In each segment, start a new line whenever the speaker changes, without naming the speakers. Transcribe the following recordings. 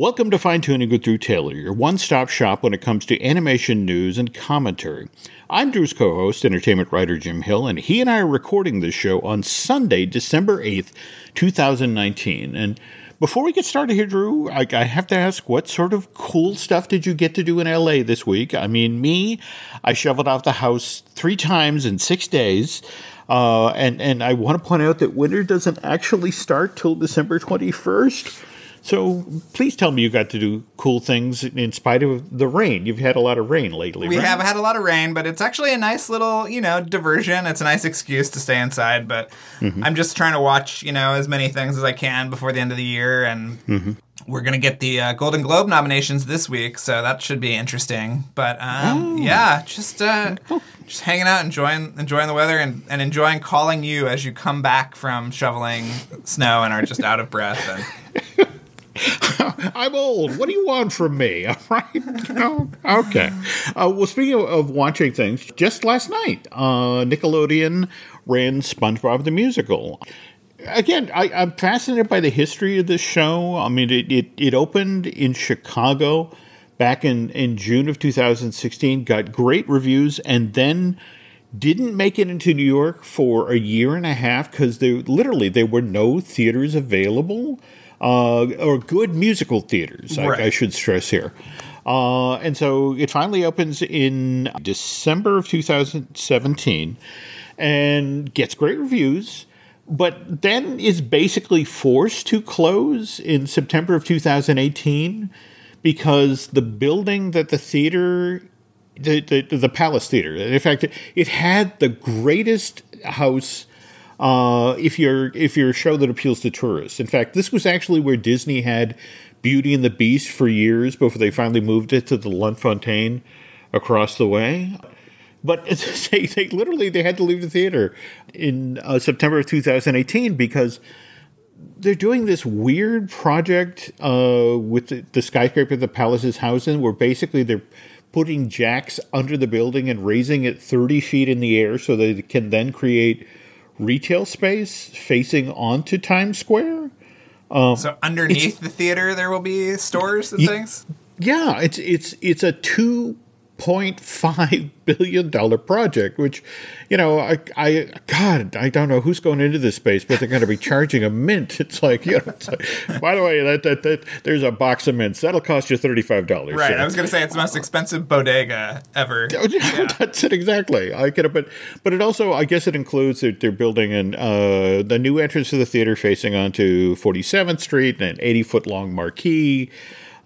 Welcome to Fine Tuning with Drew Taylor, your one stop shop when it comes to animation news and commentary. I'm Drew's co host, entertainment writer Jim Hill, and he and I are recording this show on Sunday, December 8th, 2019. And before we get started here, Drew, I, I, have to ask what sort of cool stuff did you get to do in LA this week? I mean, me, I shoveled out the house three times in six days. Uh, and, and I want to point out that winter doesn't actually start till December 21st. So please tell me you got to do cool things in spite of the rain. You've had a lot of rain lately.
We
right?
have had a lot of rain, but it's actually a nice little, you know, diversion. It's a nice excuse to stay inside. But mm-hmm. I'm just trying to watch, you know, as many things as I can before the end of the year, and mm-hmm. we're gonna get the uh, Golden Globe nominations this week, so that should be interesting. But um, oh. yeah, just uh, oh. just hanging out, enjoying enjoying the weather, and, and enjoying calling you as you come back from shoveling snow and are just out of breath. And
I'm old. What do you want from me? All right. Okay. Uh, well, speaking of, of, watching things, just last night, uh, Nickelodeon ran SpongeBob the Musical. Again, I, am fascinated by the history of this show. I mean, it, it, it opened in Chicago back in, in June of 2016, got great reviews, and then didn't make it into New York for a year and a half because there literally there were no theaters available uh, or good musical theaters, right. I, I, should stress here. Uh, and so it finally opens in December of 2017 and gets great reviews, but then is basically forced to close in September of 2018 because the building that the theater the, the, the Palace Theater. In fact, it had the greatest house uh, if you're if you're a show that appeals to tourists. In fact, this was actually where Disney had Beauty and the Beast for years before they finally moved it to the Lunt-Fontanne across the way. But they, they literally they had to leave the theater in uh, September of 2018 because they're doing this weird project uh, with the, the skyscraper the palace's housing, where basically they're putting jacks under the building and raising it 30 feet in the air so they can then create retail space facing onto Times Square.
Um, so underneath the theater, there will be stores and y- things.
Yeah, it's it's it's a two $1.5 billion project, which, you know, I, I, God, I don't know who's going into this space, but they're going to be charging a mint. It's like, you know, like, by the way, that, that, that, there's a box of mints. That'll cost you $35.
Right. I was going to say it's the most expensive bodega ever.
Yeah. That's it exactly. I get it. But, but it also, I guess it includes that they're building an, uh, the new entrance to the theater facing onto 47th Street and an 80 foot long marquee.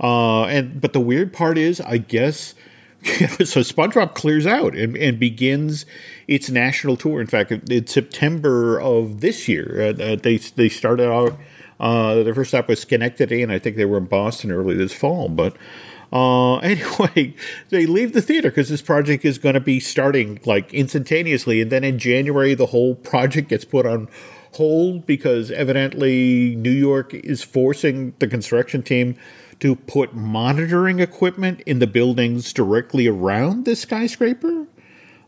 Uh, and, but the weird part is, I guess, so SpongeBob clears out and, and begins its national tour. In fact, it's September of this year, uh, uh, they they started out. Uh, their first stop was Schenectady, and I think they were in Boston early this fall. But uh, anyway, they leave the theater because this project is going to be starting like instantaneously, and then in January, the whole project gets put on hold because evidently New York is forcing the construction team to put monitoring equipment in the buildings directly around the skyscraper.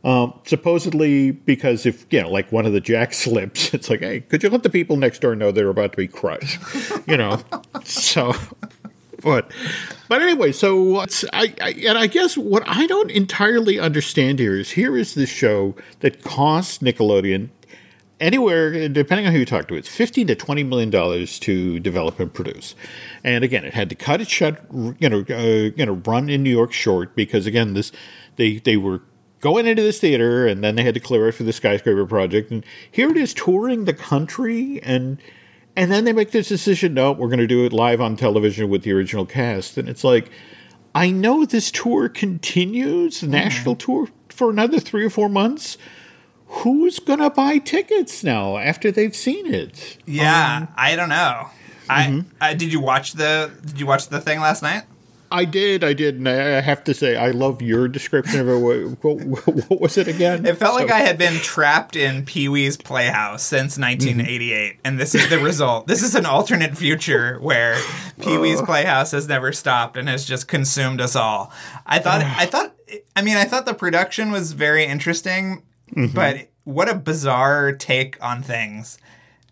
Um, supposedly, because if you know, like one of the jacks slips, it's like, hey, could you let the people next door know they're about to be crushed? you know, so. But, but anyway, so I, I and I guess what I don't entirely understand here is here is this show that costs Nickelodeon anywhere, depending on who you talk to, it's 15 to 20 million dollars to develop and produce. And again, it had to cut it shut, you know, uh, you know, run in New York short because again, this they they were going into this theater and then they had to clear it for the skyscraper project. And here it is touring the country and and then they make this decision, no, we're going to do it live on television with the original cast. And it's like, I know this tour continues, the mm-hmm. national tour, for another three or four months who's gonna buy tickets now after they've seen it?
Yeah, um, I don't know. Mm-hmm. I, I did you watch the did you watch the thing last night?
I did, I did, and I have to say, I love your description of it. What, what, what was it again?
It felt so. like I had been trapped in Pee Wee's Playhouse since 1988, mm-hmm. and this is the result. This is an alternate future where Pee Wee's. Playhouse has never stopped and has just consumed us all. I thought, I thought, I mean, I thought the production was very interesting. Mm-hmm. But what a bizarre take on things,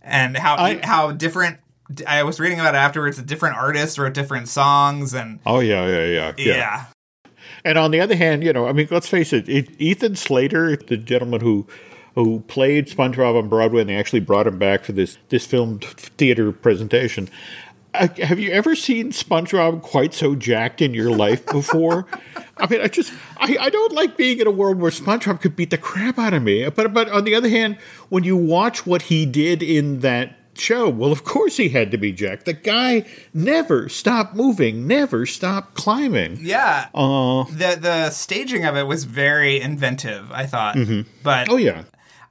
and how I, how different I was reading about it afterwards. A different artist wrote different songs, and
Oh yeah, yeah, yeah, yeah.
yeah,
And on the other hand, you know, I mean, let's face it, it Ethan Slater, the gentleman who who played SpongeBob on Broadway, and they actually brought him back for this this filmed theater presentation. Have you ever seen SpongeBob quite so jacked in your life before? I mean, I just I, I don't like being in a world where SpongeBob could beat the crap out of me. But but on the other hand, when you watch what he did in that show, well, of course he had to be jacked. The guy never stopped moving, never stopped climbing.
yeah.
Uh,
the the staging of it was very inventive. I thought, but
oh yeah.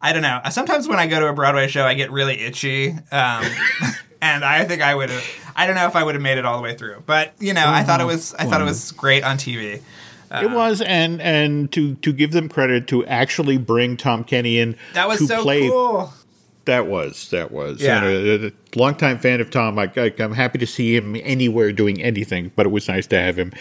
I don't know. Sometimes when I go to a Broadway show, I get really itchy, um, and I think I would have. I don't know if I would have made it all the way through, but you know, I thought it mm-hmm. was. I thought it was great on TV.
Uh, it was, and and to to give them credit to actually bring Tom Kenny in
That was
to
so
play.
cool.
That was that was.
Yeah.
And a, a longtime fan of Tom. I, I, I'm happy to see him anywhere doing anything, but it was nice to have him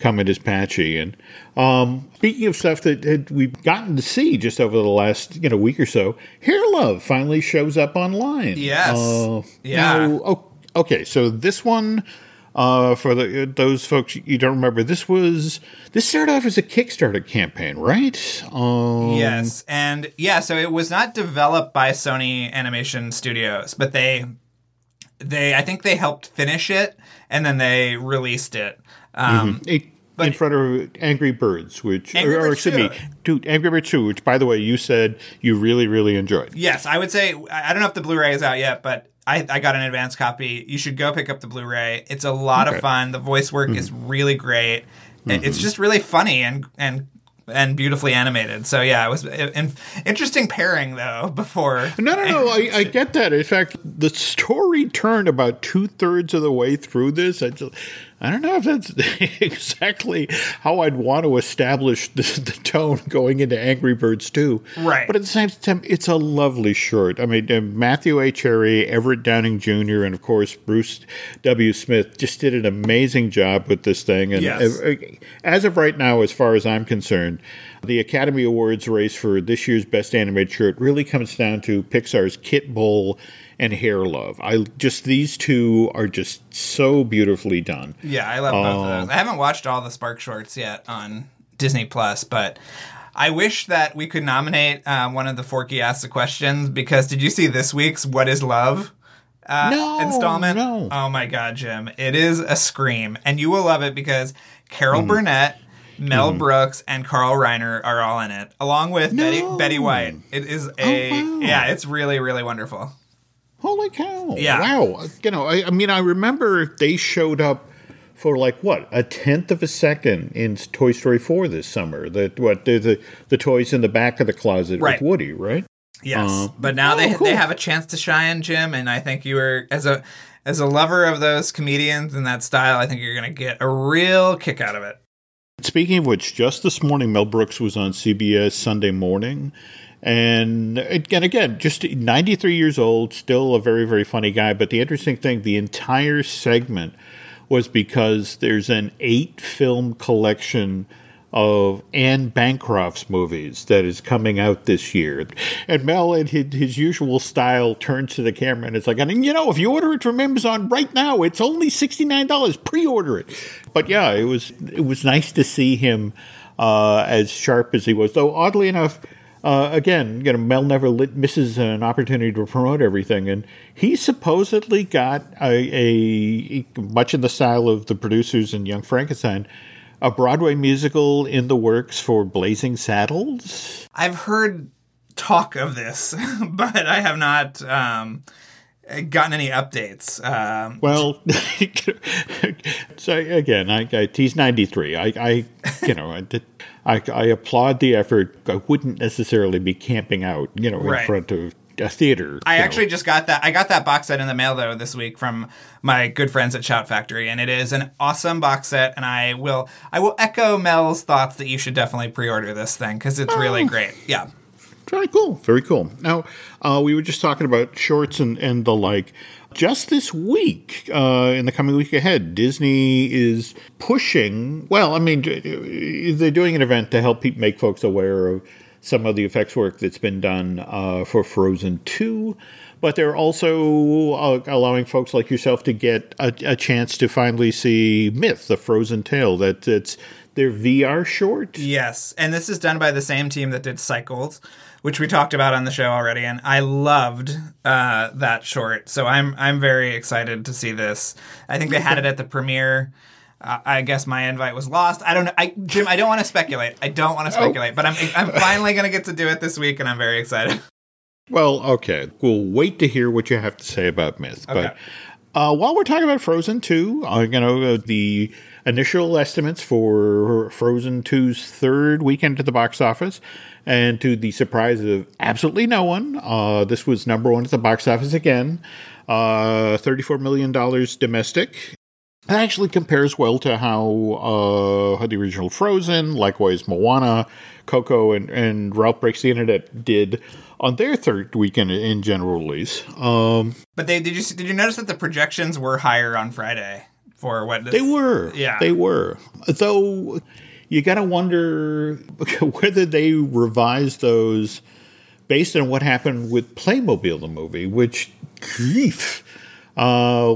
come in as Patchy. And um, speaking of stuff that, that we've gotten to see just over the last you know week or so, Hair Love finally shows up online.
Yes.
Uh,
Yeah.
now, oh, okay, so this one. Uh, for the those folks you don't remember, this was this started off as a Kickstarter campaign, right? Um,
Yes, and yeah, so it was not developed by Sony Animation Studios, but they they I think they helped finish it and then they released it. Um,
It- in front of Angry Birds, which
Angry
or, or
Birds
excuse me, dude, Angry Birds Two, which by the way you said you really really enjoyed.
Yes, I would say I I don't know if the Blu-ray is out yet, but I, I got an advance copy. You should go pick up the Blu-ray. It's a lot
Okay.
of fun. The voice work is mm-hmm. really great. It- It's mm-hmm. just really funny and and and beautifully animated. So yeah, it was an interesting pairing though. Before
No, no, no. I, I get that. In fact, the story turned about two thirds of the way through this. I, just, I don't know if that's exactly how I'd want to establish the, the tone going into Angry Birds 2.
Right.
But at the same time, it's a lovely short. I mean, uh, Matthew A. Cherry, Everett Downing Jr., and of course, Bruce W. Smith just did an amazing job with this thing. And
Yes.
uh, as of right now, as far as I'm concerned, the Academy Awards race for this year's Best Animated Short really comes down to Pixar's Kitbull and Hair Love. I just these two are just so beautifully done.
Yeah, I love both
Oh.
of those. I haven't watched all the Spark shorts yet on Disney Plus, but I wish that we could nominate um, one of the Forky Ask the Questions because did you see this week's What is Love? Uh,
No,
installment.
no.
Oh my God, Jim. It is a scream. And you will love it because Carol
Hmm.
Burnett, Mel Brooks, and Carl Reiner are all in it, along with Betty, Betty White. It is a,
Oh, wow.
yeah, it's really, really wonderful.
Holy cow!
Yeah.
Wow. You know, I, I mean, I remember they showed up for like what a tenth of a second in Toy Story Four this summer. The what the the, the toys in the back of the closet
Right.
with Woody, right?
Yes,
Uh,
but now
oh,
they
cool.
they have a chance to shine, Jim, and I think you were as a as a lover of those comedians and that style. I think you're going to get a real kick out of it.
Speaking of which, just this morning, Mel Brooks was on CBS Sunday Morning. And again, again, just 93 years old, still a very, very funny guy. But the interesting thing, the entire segment was because there's an eight film collection of Anne Bancroft's movies that is coming out this year. And Mel, in his, usual style, turns to the camera and it's like, and you know, if you order it from Amazon right now, it's only $69. Pre-order it. But yeah, it was it was nice to see him uh, as sharp as he was. Though oddly enough, uh, again, you know, Mel never lit, misses an opportunity to promote everything, and he supposedly got a, a much in the style of the producers in Young Frankenstein, a Broadway musical in the works for Blazing Saddles.
I've heard talk of this, but I have not um, gotten any updates. Um,
Well, so again, I, I he's ninety three. I, I, you know, I, did- I, I applaud the effort. I wouldn't necessarily be camping out, you know, in
Right.
front of a theater.
I
you know.
actually just got that. I got that box set in the mail though this week from my good friends at Shout Factory, and it is an awesome box set. And I will, I will echo Mel's thoughts that you should definitely pre-order this thing because it's really great. Yeah.
Very cool. Very cool. Now, uh, we were just talking about shorts and, and the like. Just this week, uh, in the coming week ahead, Disney is pushing. Well, I mean, they're doing an event to help make folks aware of some of the effects work that's been done uh, for Frozen 2. but they're also uh, allowing folks like yourself to get a, a, chance to finally see Myth, the Frozen Tale. That it's their VR short.
Yes, and this is done by the same team that did Cycles, which we talked about on the show already, and I loved uh, that short. So I'm I'm very excited to see this. I think they had it at the premiere. Uh, I guess my invite was lost. I don't know, I, Jim. I don't want to speculate. I don't want to oh. speculate, oh. but I'm I'm finally going to get to do it this week, and I'm very excited.
Well, okay. We'll wait to hear what you have to say about Myth. Okay. But uh, while we're talking about Frozen 2, uh, you know, uh, the initial estimates for Frozen 2's third weekend at the box office, and to the surprise of absolutely no one, uh, this was number one at the box office again. Uh, $34 million domestic. That actually compares well to how, uh, the original Frozen, likewise Moana, Coco, and, and Ralph Breaks the Internet did on their third weekend in general release. Um,
but they did you did you notice that the projections were higher on Friday for what
they were?
Yeah,
they were. Though you got to wonder whether they revised those based on what happened with Playmobil the movie, which grief. Uh,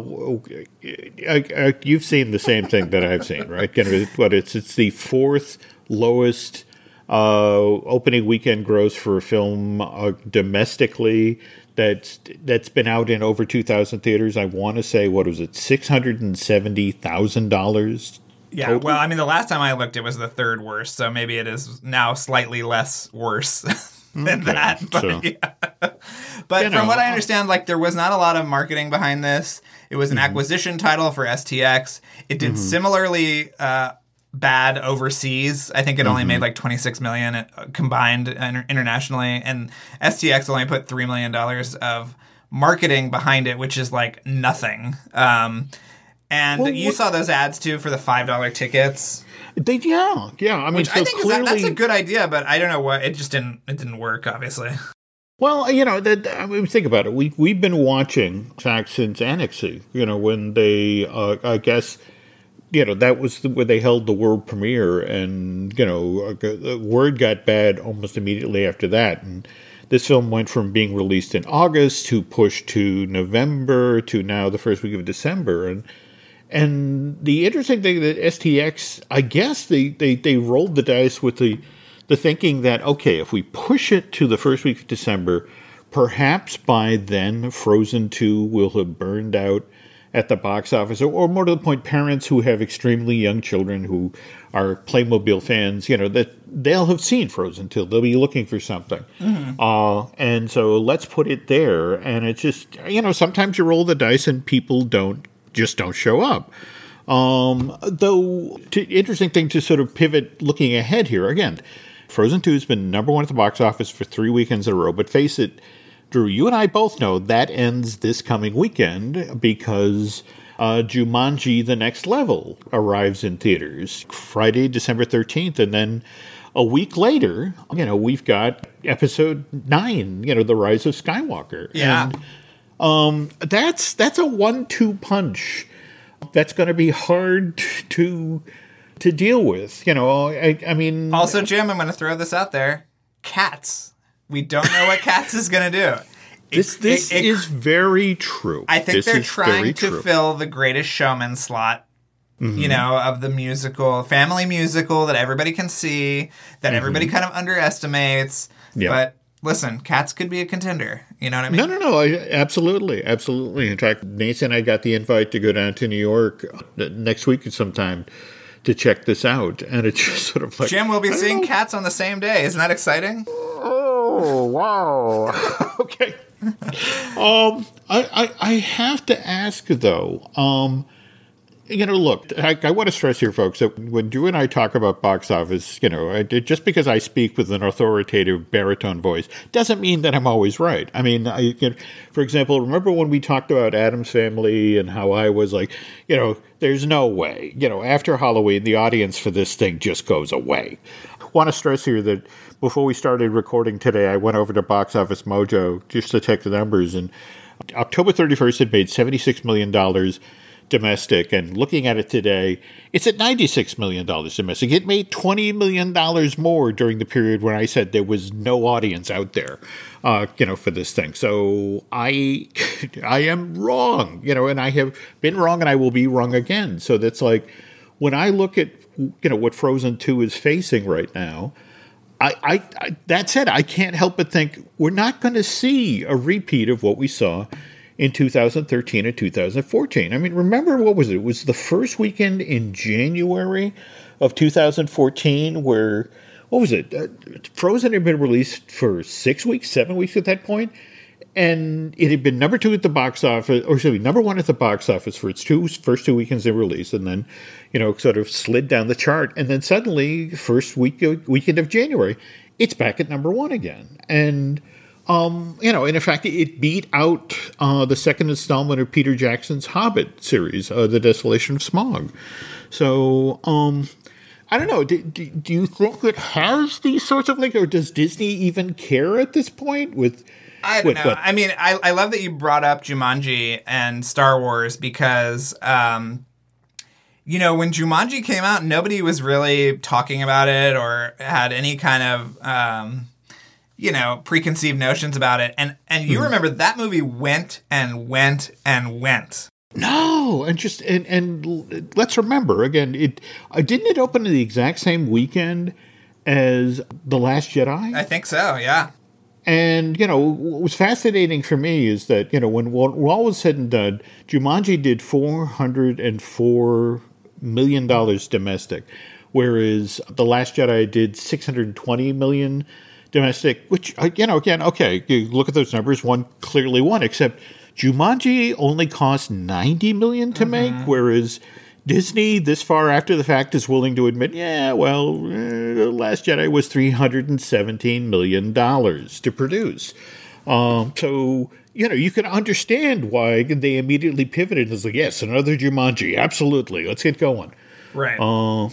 you've seen the same thing that I've seen, right? What it's it's the fourth lowest uh, opening weekend gross for a film uh, domestically that's that's been out in over 2000 theaters i want to say what was it $670000
yeah total? well i mean the last time i looked it was the third worst so maybe it is now slightly less worse than okay, that but, so. yeah. but from know. what i understand like there was not a lot of marketing behind this it was an mm-hmm. acquisition title for stx it did mm-hmm. similarly uh, bad overseas. I think it only mm-hmm. made like 26 million uh, combined internationally and STX only put 3 million dollars of marketing behind it, which is like nothing. Um, and well, you what, saw those ads too for the $5 tickets.
They yeah, yeah. I mean, so
I think clearly, that's a good idea, but I don't know what it just didn't it didn't work obviously.
Well, you know, I mean, think about it. We we've been watching fact since Annecy. You know, when they, uh, I guess, you know that was the, where they held the world premiere, and you know uh, the word got bad almost immediately after that, and this film went from being released in August to pushed to November to now the first week of December, and and the interesting thing that STX, I guess they they they rolled the dice with the the thinking that okay, if we push it to the first week of December, perhaps by then Frozen Two will have burned out at the box office, or, or, more to the point, parents who have extremely young children who are Playmobil fans, you know, that they'll have seen Frozen 2. They'll be looking for something. Mm-hmm. Uh, and so let's put it there. And it's just, you know, sometimes you roll the dice and people don't, just don't show up. Um, though, t- interesting thing to sort of pivot looking ahead here again. Frozen 2 has been number one at the box office for three weekends in a row, but face it, Drew, you and I both know that ends this coming weekend because uh, Jumanji The Next Level arrives in theaters Friday, December 13th. And then a week later, you know, we've got episode nine, you know, The Rise of Skywalker.
Yeah.
And, um, that's, that's a one two punch that's going to be hard to to deal with. You know, I, I mean.
Also, Jim, I'm going to throw this out there cats we don't know what Cats is going to do.
This this it, it, is very true.
I think
this
they're trying to true. fill the greatest showman slot. Mm-hmm. You know, of the musical, family musical that everybody can see, that mm-hmm. everybody kind of underestimates. Yeah. But listen, Cats could be a contender. You know what I mean?
No, no, no. I, absolutely, absolutely. In fact, Nathan and I got the invite to go down to New York uh, next week sometime to check this out, and it's just sort of like
Jim will be seeing know. Cats on the same day. Isn't that exciting?
Oh wow! okay. Um, I, I I have to ask though. Um, you know, look, I, I, want to stress here, folks, that when Drew and I talk about box office, you know, I, just because I speak with an authoritative baritone voice doesn't mean that I'm always right. I mean, I, you know, for example, remember when we talked about Addams Family and how I was like, you know, there's no way, you know, after Halloween, the audience for this thing just goes away. I want to stress here that before we started recording today, I went over to Box Office Mojo just to check the numbers, and October 31st, it made $76 million domestic, and looking at it today, it's at $96 million domestic. It made $20 million more during the period when I said there was no audience out there, uh, you know, for this thing. So I, I am wrong, you know, and I have been wrong and I will be wrong again. So that's like, when I look at, you know, what Frozen 2 is facing right now, I, I, I that said, I can't help but think we're not going to see a repeat of what we saw in 2013 and 2014. I mean, remember what was it? It was the first weekend in January of 2014 where what was it? Uh, Frozen had been released for six weeks, seven weeks at that point, and it had been number two at the box office, or me, number one at the box office for its two first two weekends in release, and then you know sort of slid down the chart, and then suddenly first week weekend of January, it's back at number one again, and um, you know, and in fact, it beat out uh, the second installment of Peter Jackson's Hobbit series, uh, The Desolation of Smaug. So, um, I don't know. Do, do, do, you think it has these sorts of links, or does Disney even care at this point? With
I don't know. What? I mean, I, I love that you brought up Jumanji and Star Wars because, um, you know, when Jumanji came out, nobody was really talking about it or had any kind of. Um, you know preconceived notions about it and and you mm. remember that movie went and went and went
no and just and and let's remember again it uh, didn't it open the exact same weekend as the last jedi
i think so yeah
and you know what was fascinating for me is that you know when, when all was said and done jumanji did 404 million dollars domestic whereas the last jedi did 620 million domestic, which, uh, you know, again, okay, you look at those numbers, one clearly won, except Jumanji only cost 90 million to mm-hmm. make, whereas Disney, this far after the fact, is willing to admit, yeah, well, uh, Last Jedi was $317 million to produce. Um, so, you know, you can understand why they immediately pivoted and was like, yes, another Jumanji, absolutely, let's get going.
Right.
Uh,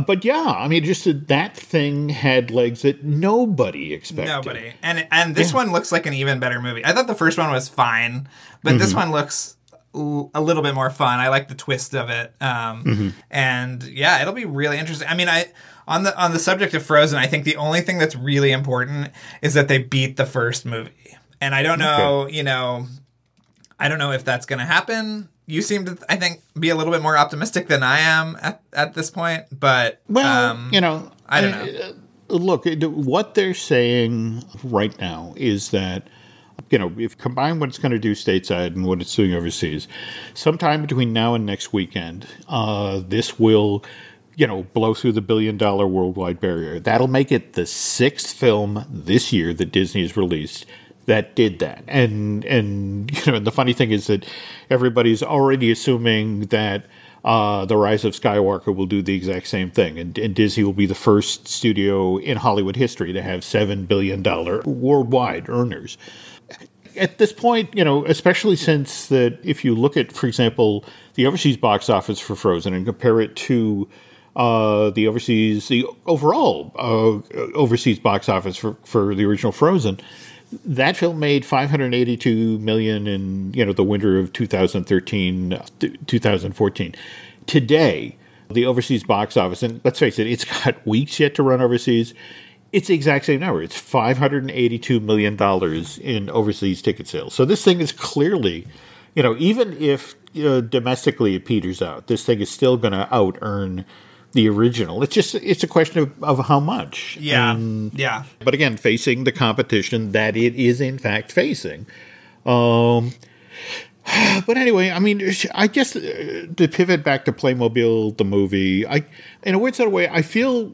but yeah, I mean, just that thing had legs that nobody expected.
Nobody, and and this yeah. one looks like an even better movie. I thought the first one was fine, but mm-hmm. this one looks a little bit more fun. I like the twist of it, um, mm-hmm. and yeah, it'll be really interesting. I mean, I on the on the subject of Frozen, I think the only thing that's really important is that they beat the first movie, and I don't know, okay. you know, I don't know if that's going to happen you seem to, I think, be a little bit more optimistic than I am at, at this point. But
well, um, you know,
I don't know. Uh,
look, what they're saying right now is that you know, if combine what it's going to do stateside and what it's doing overseas, sometime between now and next weekend, uh, this will, you know, blow through the billion dollar worldwide barrier. That'll make it the sixth film this year that Disney has released that did that. And and you know, the funny thing is that everybody's already assuming that uh, the Rise of Skywalker will do the exact same thing, and, and, Disney will be the first studio in Hollywood history to have seven billion dollar worldwide earners. At this point, you know, especially since that, if you look at, for example, the overseas box office for Frozen and compare it to uh, the overseas, the overall uh, overseas box office for, for the original Frozen, that film made 582 million in you know the winter of 2013 2014 today the overseas box office and let's face it it's got weeks yet to run overseas it's the exact same number. It's 582 million dollars in overseas ticket sales. So this thing is clearly you know even if you know, domestically it peters out this thing is still going to out earn the original. It's just it's a question of, of how much.
Yeah, and, yeah.
But again, facing the competition that it is in fact facing. Um, but anyway, I mean, I guess uh, to pivot back to Playmobil, the movie, I in a weird sort of way, I feel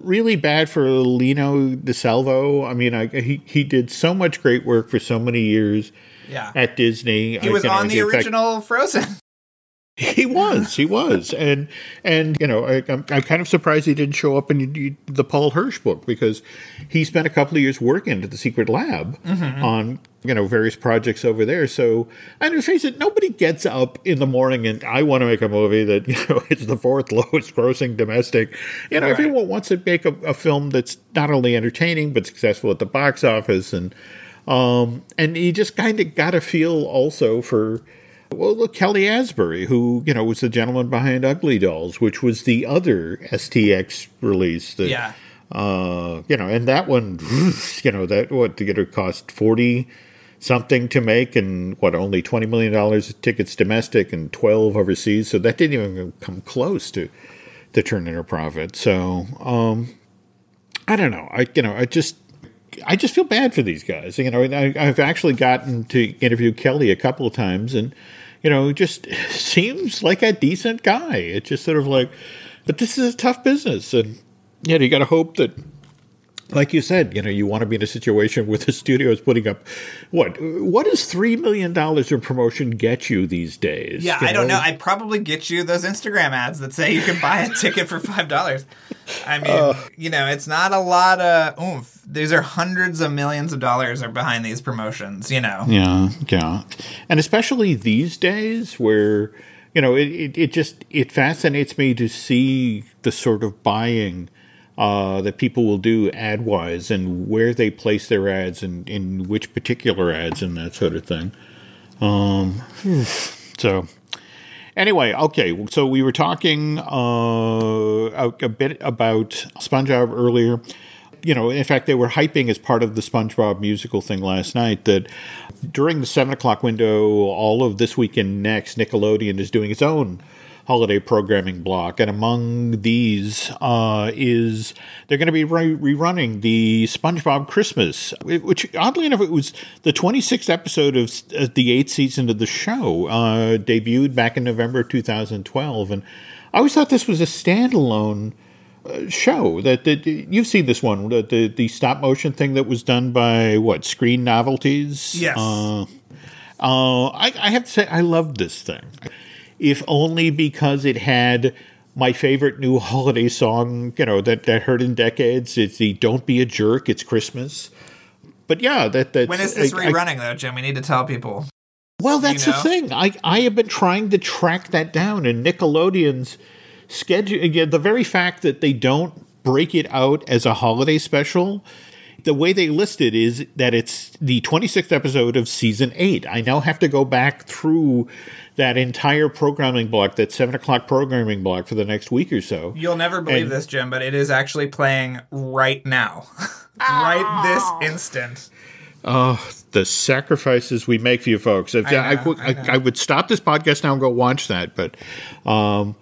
really bad for Lino Di Salvo. I mean, I, he he did so much great work for so many years.
Yeah.
At Disney,
he was on the original fact, Frozen.
He was, he was, and and you know, I, am I'm kind of surprised he didn't show up in the Paul Hirsch book because he spent a couple of years working at the Secret Lab mm-hmm. on you know various projects over there. So I mean, face it, nobody gets up in the morning and I want to make a movie that you know it's the fourth lowest grossing domestic. You know, right. everyone wants to make a, a film that's not only entertaining but successful at the box office and um and you just kind of got a feel also for Well, look, Kelly Asbury, who you know was the gentleman behind Ugly Dolls, which was the other STX release. That,
Yeah.
Uh, you know, and that one, you know, that what to get it cost forty something to make, and what only twenty million dollars tickets domestic and twelve overseas. So that didn't even come close to to turning a profit. So um, I don't know. I you know I just. I just feel bad for these guys. You know, I, I've actually gotten to interview Kelly a couple of times, and you know, just seems like a decent guy. It's just sort of like, but this is a tough business, and you know, you got to hope that, like you said, you know, you want to be in a situation where the studio is putting up what what does three million dollars in promotion get you these days?
Yeah, I don't know. I'd probably get you those Instagram ads that say you can buy a ticket for five dollars. I mean, uh. you know, it's not a lot of oomph. These are hundreds of millions of dollars are behind these promotions. You know.
Yeah, yeah, and especially these days where you know it, it, it just it fascinates me to see the sort of buying uh, that people will do ad wise and where they place their ads and in which particular ads and that sort of thing. Um, so anyway, okay, so we were talking uh, a, a bit about SpongeBob earlier. You know, in fact, they were hyping as part of the SpongeBob musical thing last night that during the seven o'clock window, all of this weekend next, Nickelodeon is doing its own holiday programming block, and among these uh, is they're going to be re- rerunning the SpongeBob Christmas, which oddly enough it was the 26th episode of uh, the eighth season of the show, uh, debuted back in November 2012, and I always thought this was a standalone uh, show that, that you've seen this one the, the the stop motion thing that was done by what Screen Novelties.
Yes.
Uh, uh, I, I have to say I loved this thing, if only because it had my favorite new holiday song. You know that that heard in decades. It's the "Don't Be a Jerk." It's Christmas. But yeah, that that
When is this
I- I-
rerunning though, Jim? We need to tell people.
well, that's
you
the thing. I I have been trying to track that down, and Nickelodeon's schedule. Again, the very fact that they don't break it out as a holiday special. The way they list it is that it's the 26th episode of season eight. I now have to go back through that entire programming block, that seven o'clock programming block for the next week or so.
You'll never believe
And-
this, Jim, but it is actually playing right now, right this instant.
Oh, the sacrifices we make for you folks. If, I,
know,
would-
I.
I, I would stop this podcast now and go watch that. But um,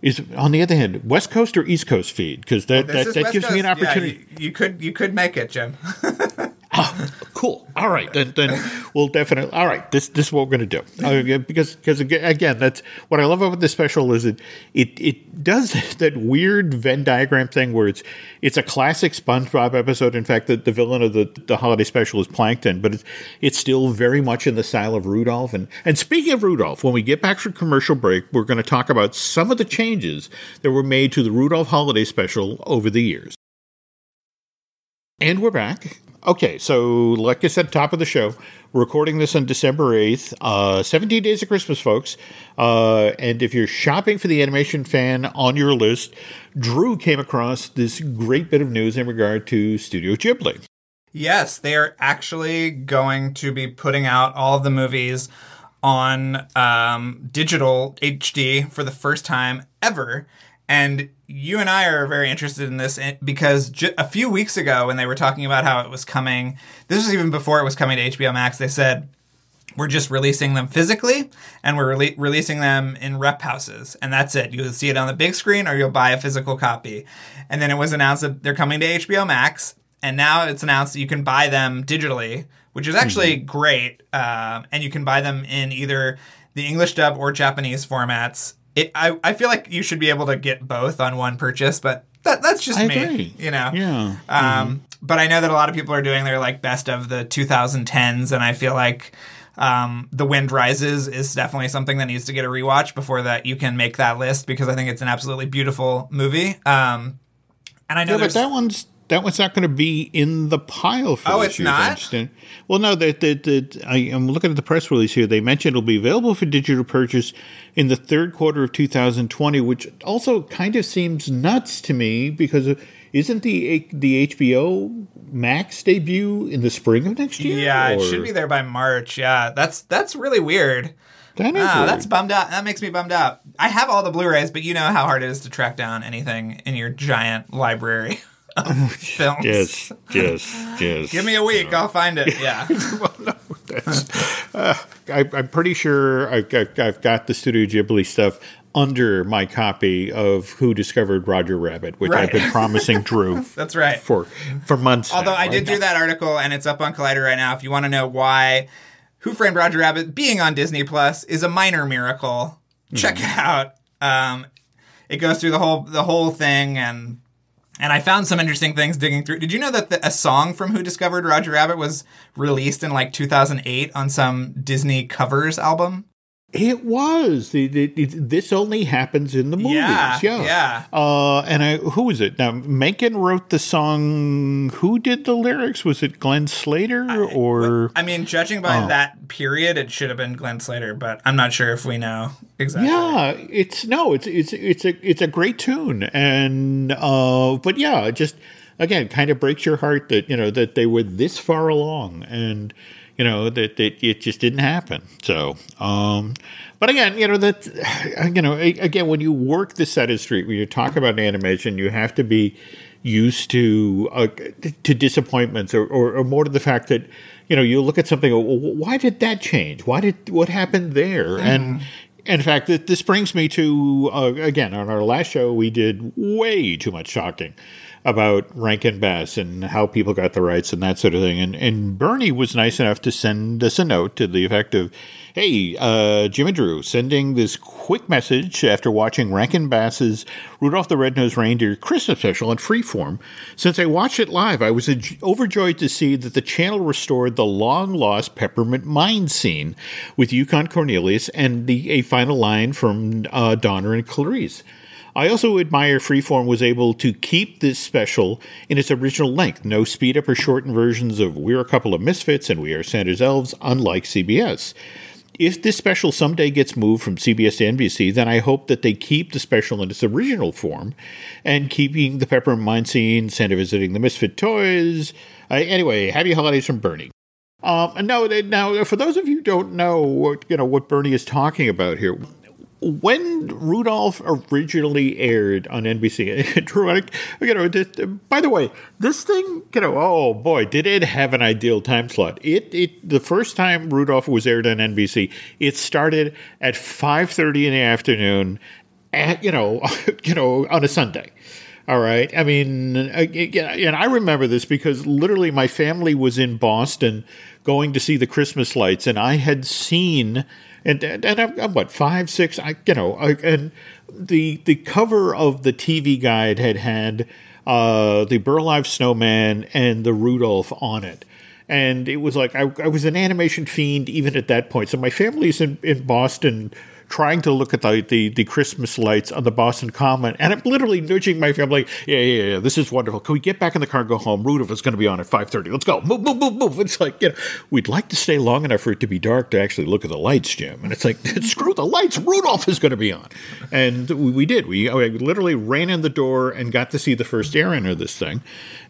is on the other hand, West Coast or East Coast feed? Because that,
This
that,
is
that
West
gives me an
Coast. Yeah,
opportunity.
you, you could you could make it, Jim.
Cool. All right, then, then we'll definitely. All right, this this is what we're going to do Uh, because because again, that's what I love about this special is it it it does that weird Venn diagram thing where it's it's a classic SpongeBob episode. In fact, the, the villain of the the holiday special is Plankton, but it's it's still very much in the style of Rudolph. And and speaking of Rudolph, when we get back from commercial break, we're going to talk about some of the changes that were made to the Rudolph holiday special over the years. And we're back. Okay, so like I said, top of the show, we're recording this on December 8th, uh, 17 days of Christmas, folks. Uh, and if you're shopping for the animation fan on your list, Drew came across this great bit of news in regard to Studio Ghibli.
Yes, they are actually going to be putting out all the movies on um, digital HD for the first time ever. And you and I are very interested in this eh, because ju- a few weeks ago, when they were talking about how it was coming, this was even before it was coming to HBO Max, they said, we're just releasing them physically and we're rele- releasing them in rep houses and that's it. You'll see it on the big screen or you'll buy a physical copy. And then it was announced that they're coming to hbo max and now it's announced that you can buy them digitally which is actually great um, and you can buy them in either the english dub or japanese formats it, I, I feel like you should be able to get both on one purchase but that, that's just
I
me
agree.
you know
Yeah.
um, But I know that a lot of people are doing their like best of the 2010s, and I feel like um, The Wind Rises is definitely something that needs to get a rewatch before that you can make that list because I think it's an absolutely beautiful movie. Um, and I know
Yeah, but that one's that one's not going to be in the pile for
Oh,
this
it's
year's
not?
Well, no, that I am looking at the press release here. They mentioned it'll be available for digital purchase in the third quarter of 2020, which also kind of seems nuts to me because isn't the the HBO Max debut in the spring of next year?
yeah, it should be there by March. Yeah, that's that's really weird.
That is
Ah,
weird.
that's bummed out. That makes me bummed out. I have all the Blu-rays, but you know how hard it is to track down anything in your giant library films.
Yes, yes, yes.
Give me a week, I'll find it. Yeah.
I, I'm pretty sure I've got, I've got the Studio Ghibli stuff under my copy of Who Discovered Roger Rabbit, which I've been promising Drew
That's right.
for for months.
Although
now,
I did
right?
do that article and it's up on Collider right now. If you want to know why Who Framed Roger Rabbit being on Disney Plus is a minor miracle, check
Mm-hmm.
it out. Um, it goes through the whole the whole thing and and I found some interesting things digging through. Did you know that the, a song from Who Discovered Roger Rabbit was released in like 2008 on some Disney covers album?
It was the, the, it- this only happens in the movies.
Yeah,
Yeah,
yeah.
Uh, and I, who was it? Now, Menken wrote the song. Who did the lyrics? Was it Glenn Slater or?
I mean, judging by
Oh.
that period, it should have been Glenn Slater, but I'm not sure if we know exactly.
Yeah, it's no, it's it's it's a it's a great tune, and uh, but yeah, it just again kind of breaks your heart that you know that they were this far along, and you know that, that it just didn't happen. So, um, but again, you know that you know again when you work the set of street, when you talk about animation, you have to be used to uh, to disappointments or, or, or more to the fact that you know you look at something well, why did that change? Why did what happened there? And in fact th- this brings me to uh, again on our last show we did way too much talking about Rankin Bass and how people got the rights and that sort of thing. And, and Bernie was nice enough to send us a note to the effect of, Hey, uh, Jim and Drew, sending this quick message after watching Rankin Bass's Rudolph the Red-Nosed Reindeer Christmas special on Freeform. Since I watched it live, I was overjoyed to see that the channel restored the long-lost Peppermint Mine scene with Yukon Cornelius and the a final line from uh, Donner and Clarice. I also admire Freeform was able to keep this special in its original length, no speed up or shortened versions of We're a Couple of Misfits and We Are Santa's Elves, unlike CBS. If this special someday gets moved from CBS to NBC, then I hope that they keep the special in its original form and keeping the Peppermint Mine scene, Santa visiting the Misfit toys. Uh, anyway, happy holidays from Bernie. Um, no, they- now for those of you who don't know what you know what Bernie is talking about here, when Rudolph originally aired on NBC, Drew, I- you know, this- by the way, this thing, you know, oh boy, did it have an ideal time slot? It, it, the first time Rudolph was aired on NBC, it started at five thirty in the afternoon, at you know, you know, on a Sunday. All right. I mean, and I remember this because literally my family was in Boston going to see the Christmas lights, and I had seen, and and I'm, I'm what five, six, I you know, I, and the the cover of the TV guide had had uh, the Burl Ives Snowman and the Rudolph on it. And it was like I, I was an animation fiend even at that point. So my family's in, in Boston trying to look at the, the, the Christmas lights on the Boston Common, and I'm literally nudging my family, yeah, yeah, yeah, this is wonderful. Can we get back in the car and go home? Rudolph is going to be on at 5.30. Let's go. Move, move, move, move. It's like, you know, we'd like to stay long enough for it to be dark to actually look at the lights, Jim. And it's like, screw the lights. Rudolph is going to be on. And we, we did. We I literally ran in the door and got to see the first airing of this thing.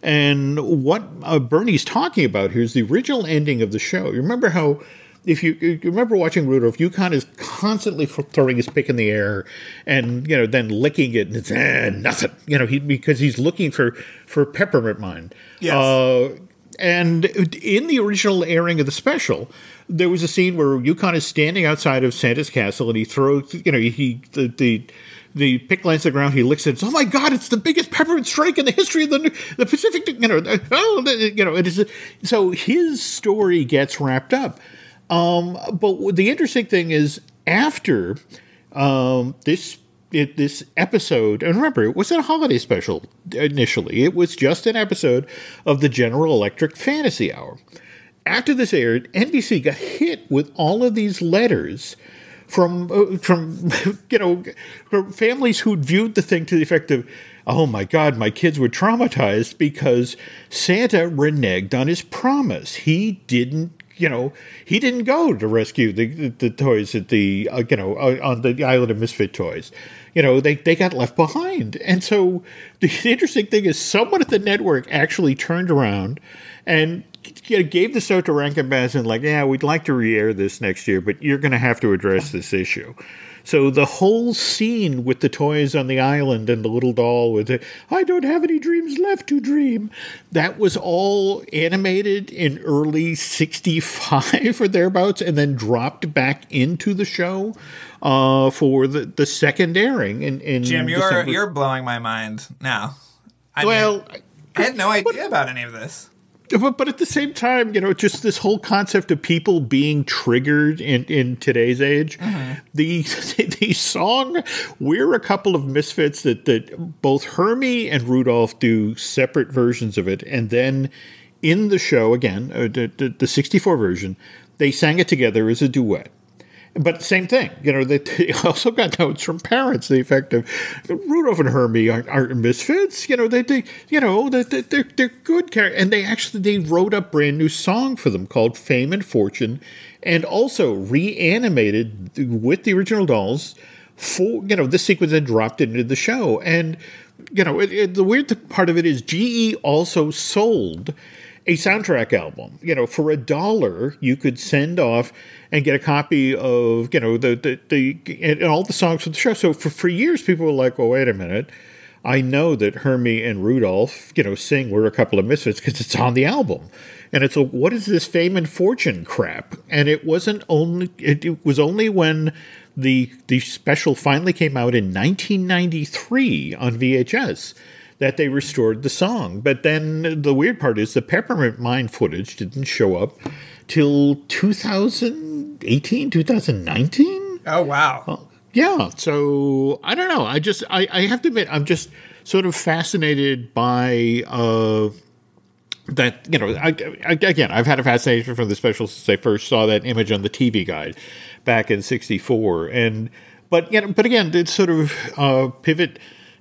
And what uh, Bernie's talking about here is the original ending of the show. You remember how if you, you remember watching Rudolph, Yukon is constantly throwing his pick in the air and you know then licking it and it's eh, nothing. You know he because he's looking for for peppermint mine.
Yes.
Uh, and in the original airing of the special, there was a scene where Yukon is standing outside of Santa's castle and he throws you know he the the the pick lands the ground. He licks it. It's, oh my God! It's the biggest peppermint strike in the history of the the Pacific. You know, oh, you know, it is. So his story gets wrapped up. Um, but the interesting thing is, after um, this it, this episode, and remember, it wasn't a holiday special initially. It was just an episode of the General Electric Fantasy Hour. After this aired, NBC got hit with all of these letters from uh, from you know from families who'd viewed the thing to the effect of oh my god my kids were traumatized because santa reneged on his promise he didn't you know he didn't go to rescue the the, the toys at the uh, you know uh, on the island of misfit toys you know they, they got left behind and so the interesting thing is someone at the network actually turned around and you know, gave this out to Rankin Bass and like, yeah, we'd like to re-air this next year, but you're going to have to address this issue. So the whole scene with the toys on the island and the little doll with it, I don't have any dreams left to dream, that was all animated in early 65 or thereabouts and then dropped back into the show uh, for the, the second airing. In, in
Jim, you're,
December.
you're blowing my mind now. I
Well,
mean, I had no idea about any of this.
But, but at the same time, you know, just this whole concept of people being triggered in, in today's age. The the song "We're a Couple of Misfits" that that both Hermie and Rudolph do separate versions of it, and then in the show again, uh, the, the the '64 version, they sang it together as a duet. But same thing, you know. They, they also got notes from parents. The effect of Rudolph and Hermie aren't, aren't misfits. You know, they, they you know, they, they, they're they're good characters. And they actually they wrote a brand new song for them called "Fame and Fortune," and also reanimated with the original dolls. For you know, this sequence and dropped into the show. And you know, it, it, the weird part of it is GE also sold a soundtrack album. You know, for a dollar, you could send off and get a copy of you know the the, the and all the songs for the show. So for for years, people were like, "Well, wait a minute." I know that Hermie and Rudolph, you know, sing "We're a Couple of Misfits" because it's on the album, and it's a what is this fame and fortune crap? And it wasn't only it, it was only when the the special finally came out in 1993 on VHS that they restored the song. But then the weird part is the Peppermint Mine footage didn't show up till 2018, 2019.
Oh wow!
Yeah, so I don't know. I just I, I have to admit I'm just sort of fascinated by uh, that. You know, I, I, again, I've had a fascination from the special since I first saw that image on the TV guide back in '64, and but you know, but again, it's sort of uh, pivot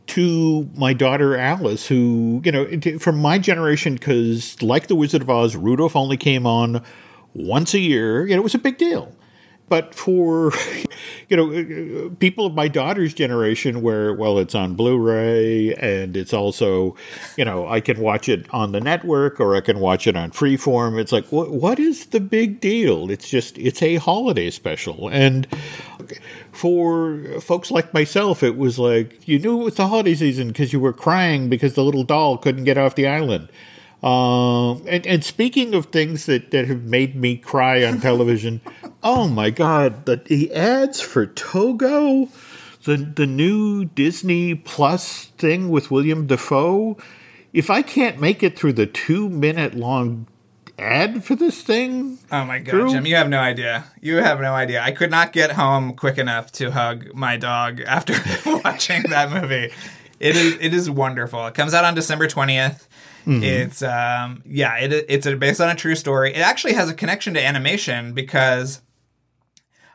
to my daughter Alice, who you know, from my generation, because like the Wizard of Oz, Rudolph only came on once a year. You know, it was a big deal. But for you know uh, uh, people of my daughter's generation, where well, it's on Blu-ray and it's also you know I can watch it on the network or I can watch it on Freeform. It's like what what is the big deal? It's just it's a holiday special, and for folks like myself, it was like you knew it was the holiday season because you were crying because the little doll couldn't get off the island. Um, and, and speaking of things that, that have made me cry on television, oh my God, the, the ads for Togo, the, the new Disney Plus thing with William Dafoe. If I can't make it through the two minute long ad for this thing,
Oh my god,
Drew?
Jim, you have no idea. You have no idea. I could not get home quick enough to hug my dog after watching that movie. It is it is wonderful. It comes out on December 20th. It's um yeah, it it's a, based on a true story. It actually has a connection to animation because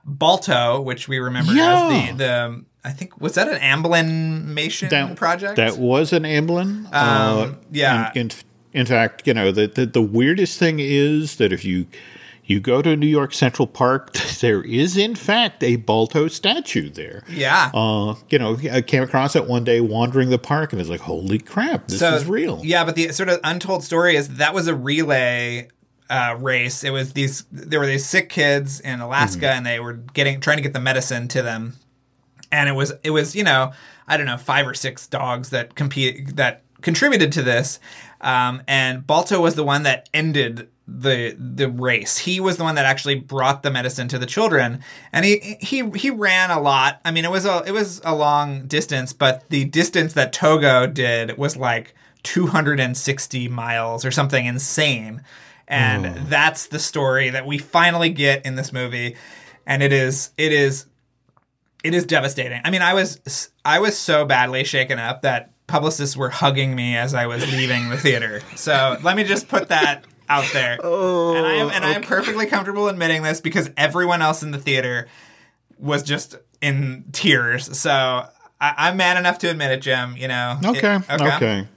Balto, which we remember
Yeah.
as the the I think was that an Amblimation
that
project?
That was an Amblin.
Um, yeah.
In, in, in fact, you know the, the the weirdest thing is that if you you go to New York Central Park, there is in fact a Balto statue there.
yeah.
Uh, you know, I came across it one day wandering the park, and it's like, holy crap, this is real.
Yeah, but the sort of untold story is that was a relay uh, race. It was these there were these sick kids in Alaska,
Mm-hmm.
and they were getting trying to get the medicine to them, and it was it was you know I don't know five or six dogs that compete that contributed to this, um, and Balto was the one that ended the the race. He was the one that actually brought the medicine to the children, and he he he ran a lot. I mean, it was a it was a long distance, but the distance that Togo did was like 260 miles or something insane. And that's the story that we finally get in this movie, and it is it is it is devastating. I mean, I was I was so badly shaken up that publicists were hugging me as I was leaving the theater. So let me just put that out there.
Oh,
and I am and I am perfectly comfortable admitting this because everyone else in the theater was just in tears. So I, I'm man enough to admit it, Jim. You know. It-
Okay, okay.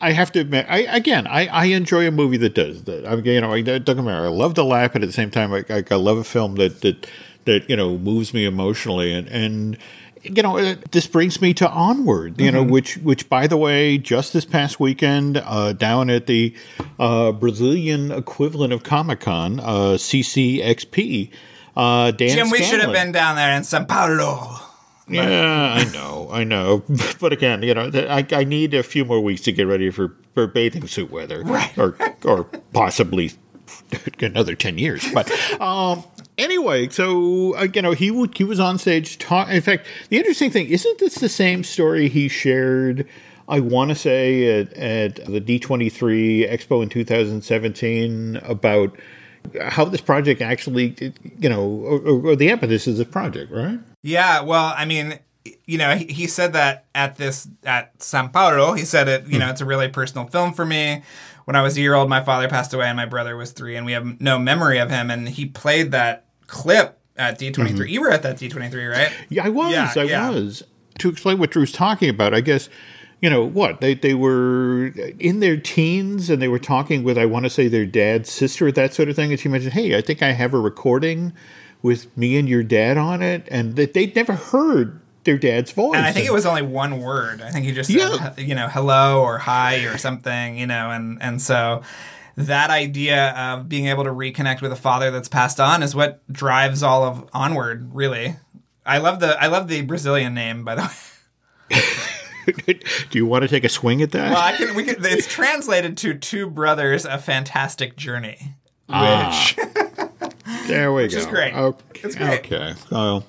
I have to admit, I again, I, I enjoy a movie that does that. I, you know, I don't get me wrong, I love to laugh, but at the same time, I, I, I love a film that that that you know moves me emotionally, and and you know, uh, this brings me to Onward, you know, which, which, by the way, just this past weekend, uh, down at the uh, Brazilian equivalent of Comic Con, uh, CCXP, uh, Dan
Jim, we should have been down there in Sao Paulo.
Yeah, I know, I know. But again, you know, I, I need a few more weeks to get ready for, for bathing suit weather,
Right.
or or possibly another ten years. But um, anyway, so uh, you know, he would he was on stage. Talk. In fact, the interesting thing isn't this the same story he shared? I want to say at, at the D23 Expo in 2017 about how this project actually, you know, or, or the impetus of project, right?
Yeah, well, I mean, you know, he, he said that at this at San Paulo. He said it. You know, it's a really personal film for me. When I was a year old, my father passed away, and my brother was three, and we have no memory of him. And he played that clip at D 23 mm-hmm. You were at that D twenty three, right?
Yeah, I was.
Yeah,
I
yeah.
was. To explain what Drew's talking about, I guess, you know, what? They they were in their teens and they were talking with, I want to say, their dad's sister, that sort of thing. And she mentioned, hey, I think I have a recording with me and your dad on it. And that they'd never heard their dad's voice.
And I think it was only one word. I think he just said,
Yeah.
you know, hello or hi or something, you know, and and so that idea of being able to reconnect with a father that's passed on is what drives all of onward, really. I love the I love the Brazilian name, by the way.
Do you want to take a swing at that?
Well, I can. We can. It's translated to two brothers, a fantastic journey.
Ah. There we go.
is great.
Okay.
It's great.
Okay. Oh.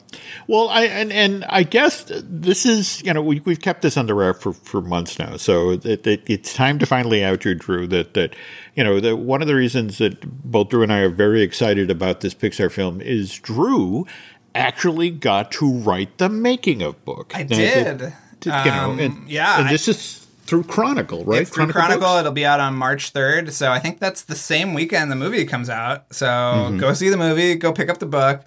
well, I and and I guess this is you know we we've kept this under wrap for, for months now, so it, it, it's time to finally out your Drew that that you know that one of the reasons that both Drew and I are very excited about this Pixar film is Drew actually got to write the making of book.
I
Now,
did.
that- you know,
Um,
and,
yeah,
and
I-
this is through Chronicle, right?
It's through Chronicle.
Books?
It'll be out on March 3rd. So I think that's the same weekend the movie comes out. So
Mm-hmm.
go see the movie, go pick up the book.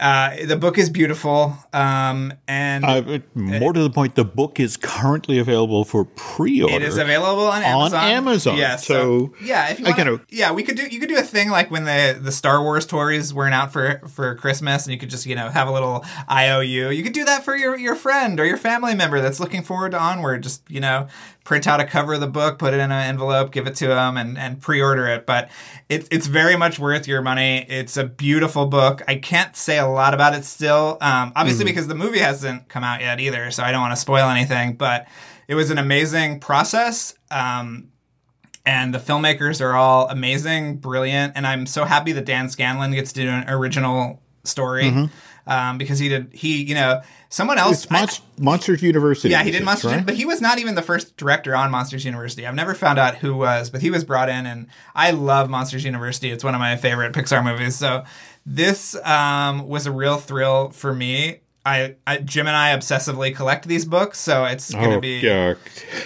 Uh, the book is beautiful. Um, and
Uh, more to the point, the book is currently available for pre-order.
it is available on
on
Amazon.
Amazon.
Yeah,
So,
yeah, if you
I
wanna,
gotta-
yeah, we could do you could do a thing like when the the Star Wars toys weren't out for for Christmas, and you could just you know have a little IOU. You could do that for your your friend or your family member that's looking forward to Onward. Just you know print out a cover of the book, put it in an envelope, give it to them, and and pre-order it. But it's it's very much worth your money. It's a beautiful book. I can't say a lot about it still, um, obviously
Mm-hmm.
because the movie hasn't come out yet either, so I don't want to spoil anything. But it was an amazing process. Um, and the filmmakers are all amazing, brilliant, and I'm so happy that Dan Scanlon gets to do an original story um, because he did he you know someone else.
It's Monst- Monsters University.
yeah, he did Monsters,
right?
but he was not even the first director on Monsters University. I've never found out who was, but he was brought in, and I love Monsters University. It's one of my favorite Pixar movies. So this um, was a real thrill for me. I, I Jim and I obsessively collect these books, so it's gonna
Oh,
be
yeah.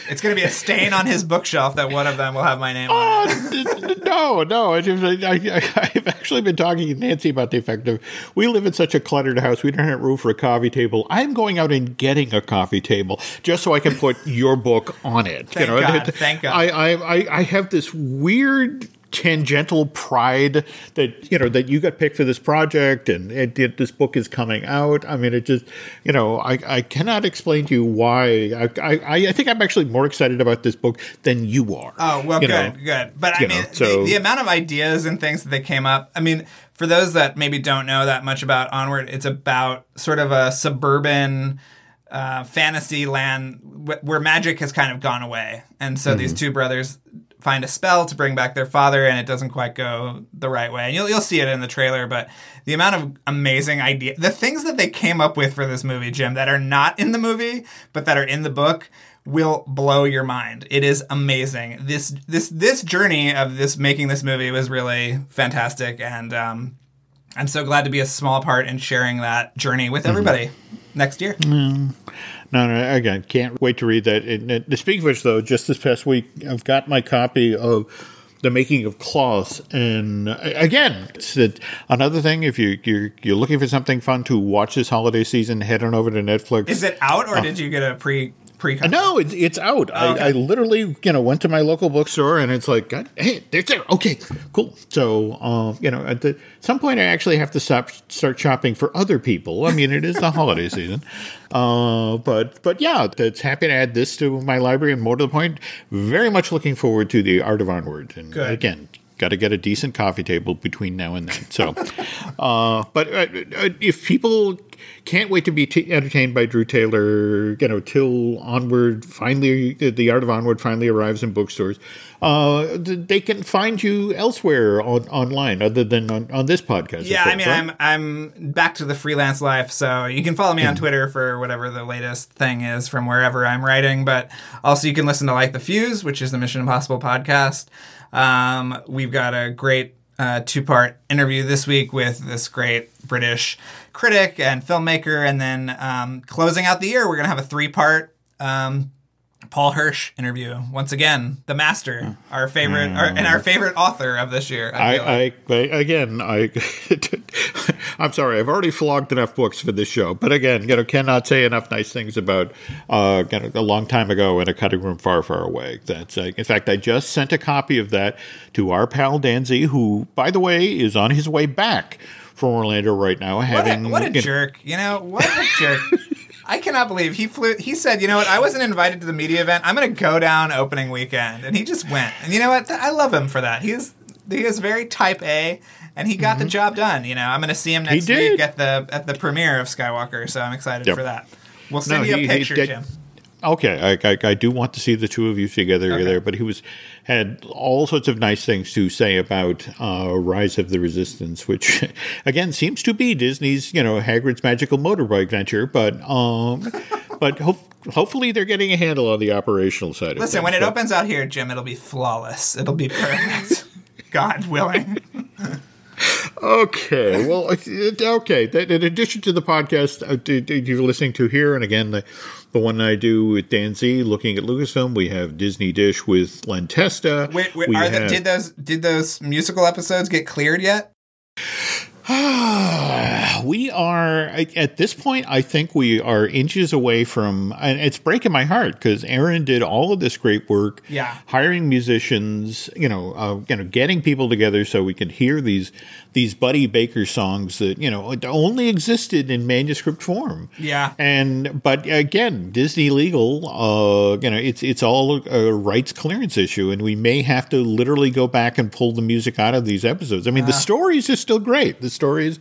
it's gonna be a stain on his bookshelf that one of them will have my name on. it.
Oh, no, no. I, just- I, I, I've actually been talking to Nancy about the effect of we live in such a cluttered house. We don't have room for a coffee table. I'm going out and getting a coffee table just so I can put your book on it.
Thank God, thank God.
I, I, I have this weird tangential pride that you know that you got picked for this project and this book is coming out i mean it just you know i, I cannot explain to you why I, I i think i'm actually more excited about this book than you are
Oh well, good,
know.
good. But I mean,
know, so-
the, the amount of ideas and things that they came up. I mean, for those that maybe don't know that much about Onward, it's about sort of a suburban uh, fantasy land wh- where magic has kind of gone away, and so
Mm-hmm.
these two brothers find a spell to bring back their father, and it doesn't quite go the right way. And you'll you'll see it in the trailer, but the amount of amazing idea, the things that they came up with for this movie, Jim, that are not in the movie but that are in the book will blow your mind. It is amazing. This this this journey of this making this movie was really fantastic, and um, I'm so glad to be a small part in sharing that journey with everybody next year.
No, no, again, can't wait to read that. And, and speaking of which, though, just this past week, I've got my copy of the making of Klaus, and uh, again, it's that another thing. If you you're, you're looking for something fun to watch this holiday season, head on over to Netflix.
Is it out or did you get a pre pre
No, it's it's out.
Oh, okay.
I, I literally, you know, went to my local bookstore and it's like, God, hey, there's there. Okay, cool. So, uh, you know, at the, some point, I actually have to stop start shopping for other people. I mean, it is the holiday season, uh, but but yeah, it's happy to add this to my library. And more to the point, very much looking forward to the Art of Onward. And
Good.
again. Got to get a decent coffee table between now and then. So, uh, but uh, uh, if people can't wait to be t- entertained by Drew Taylor, you know, till Onward finally, the Art of Onward finally arrives in bookstores, uh, they can find you elsewhere on, online other than on, on this podcast.
Yeah, I mean,
right?
I'm I'm back to the freelance life, so you can follow me
Hmm.
on Twitter for whatever the latest thing is from wherever I'm writing. But also, you can listen to Light the Fuse, which is the Mission Impossible podcast. Um, we've got a great uh, two part interview this week with this great British critic and filmmaker, and then um, closing out the year, we're gonna have a three part. Um, Paul Hirsch interview once again, the master, our favorite, our, and our favorite author of this year.
I, I, I again, I, I'm sorry, I've already flogged enough books for this show, but again, you know, cannot say enough nice things about uh, a long time ago in a cutting room far, far away. That's, uh, in fact, I just sent a copy of that to our pal Dan Z, who, by the way, is on his way back from Orlando right now,
What a,
having
what a jerk! You know what a jerk! I cannot believe he flew. He said, "You know what? I wasn't invited to the media event. I'm going to go down opening weekend," and he just went. And you know what? I love him for that. He is he is very type A, and he got the job done. You know, I'm going to see him next
Mm-hmm.
week at the at the premiere of Skywalker, so I'm excited
Yep.
for that. We'll send
No,
you a
he
picture,
did-
Jim.
Okay, I, I, I do want to see the two of you together
Okay.
there, but he was had all sorts of nice things to say about uh, Rise of the Resistance, which again seems to be Disney's you know Hagrid's magical motorbike venture, but um, but ho- hopefully they're getting a handle on the operational side. of it.
Listen,
things.
when it
But-
opens out here, Jim, it'll be flawless. It'll be perfect. God willing.
Okay, well, okay. In addition to the podcast uh, you're listening to here, and again the the one I do with Dan Z, looking at Lucasfilm, we have Disney Dish with Len Testa.
Wait, wait are the, did those did those musical episodes get cleared yet?
we are at this point. I think we are inches away from, and it's breaking my heart because Aaron did all of this great work,
Yeah.
hiring musicians, you know, uh, you know, getting people together so we could hear these these Buddy Baker songs that you know only existed in manuscript form.
Yeah.
and but again, Disney legal, uh, you know, it's it's all a rights clearance issue, and we may have to literally go back and pull the music out of these episodes. I mean, the stories are still great. The stories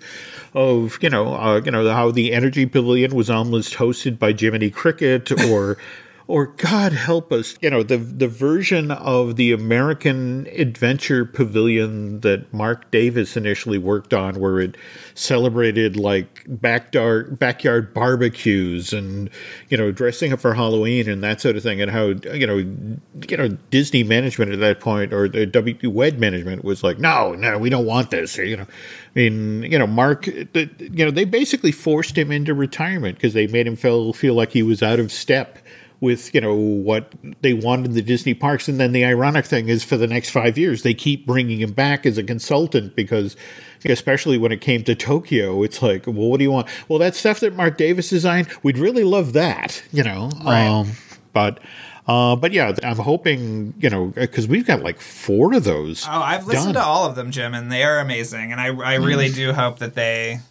of you know, uh, you know how the Energy Pavilion was almost hosted by Jiminy Cricket, or or God help us, you know, the the version of the American Adventure Pavilion that Marc Davis initially worked on, where it celebrated like backyard backyard barbecues and you know dressing up for Halloween and that sort of thing, and how you know you know Disney management at that point or the W WED management was like, no, no, we don't want this, you know. I mean, you know, Marc, you know, they basically forced him into retirement because they made him feel feel like he was out of step with you know what they wanted in the Disney parks, and then the ironic thing is, for the next five years, they keep bringing him back as a consultant because, especially when it came to Tokyo, it's like, well, what do you want? Well, that stuff that Marc Davis designed, we'd really love that, you know.
Right.
Um, but. Uh, but yeah, I'm hoping you know because we've got like four of those.
Oh, I've listened
done.
to all of them, Jim, and they are amazing. And I, I really do hope that they he-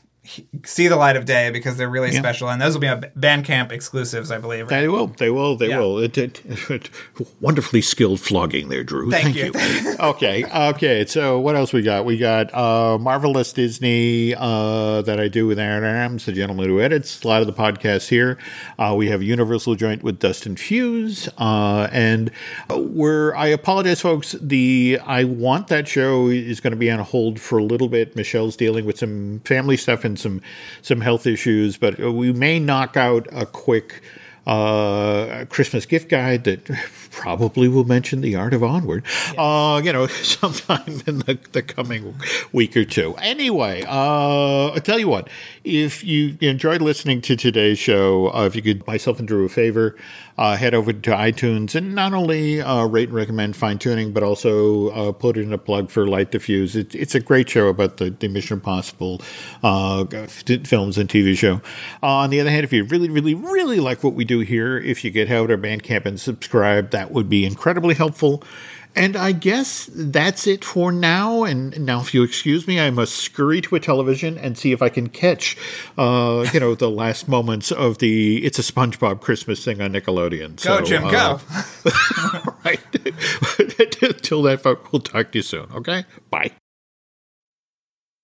see the light of day because they're really special. And those will be a Bandcamp exclusives, I believe. right?
They will. They will. They
Yeah.
will. It, it, it- wonderfully skilled flogging there, Drew.
Thank
Thank,
you.
you. okay. Okay. So what else we got? We got uh, Marvelous Disney uh, that I do with Aaron Adams, the gentleman who edits a lot of the podcasts here. Uh, we have Universal Joint with Dustin Fuse, uh, and we're. I apologize, folks. The I want that show is going to be on hold for a little bit. Michelle's dealing with some family stuff and some some health issues, but we may knock out a quick uh, Christmas gift guide that probably will mention the art of onward. Uh, you know, sometime in the, the coming week or two. Anyway, uh, I tell you what, if you enjoyed listening to today's show, uh, if you could myself and Drew a favor, uh, head over to iTunes and not only uh, rate and recommend Fine Tooning, but also uh, put in a plug for Light the Fuse. It, it's a great show about the, the Mission Impossible uh, films and TV show. Uh, on the other hand, if you really, really, really like what we do here. If you get out to Bandcamp and subscribe, that would be incredibly helpful. And I guess that's it for now. And now, if you excuse me, I must scurry to a television and see if I can catch, uh, you know, the last moments of the "It's a SpongeBob Christmas" thing on Nickelodeon.
Go, so, Jim, uh,
go. right. Till that, folks, we'll talk to you soon. Okay. Bye.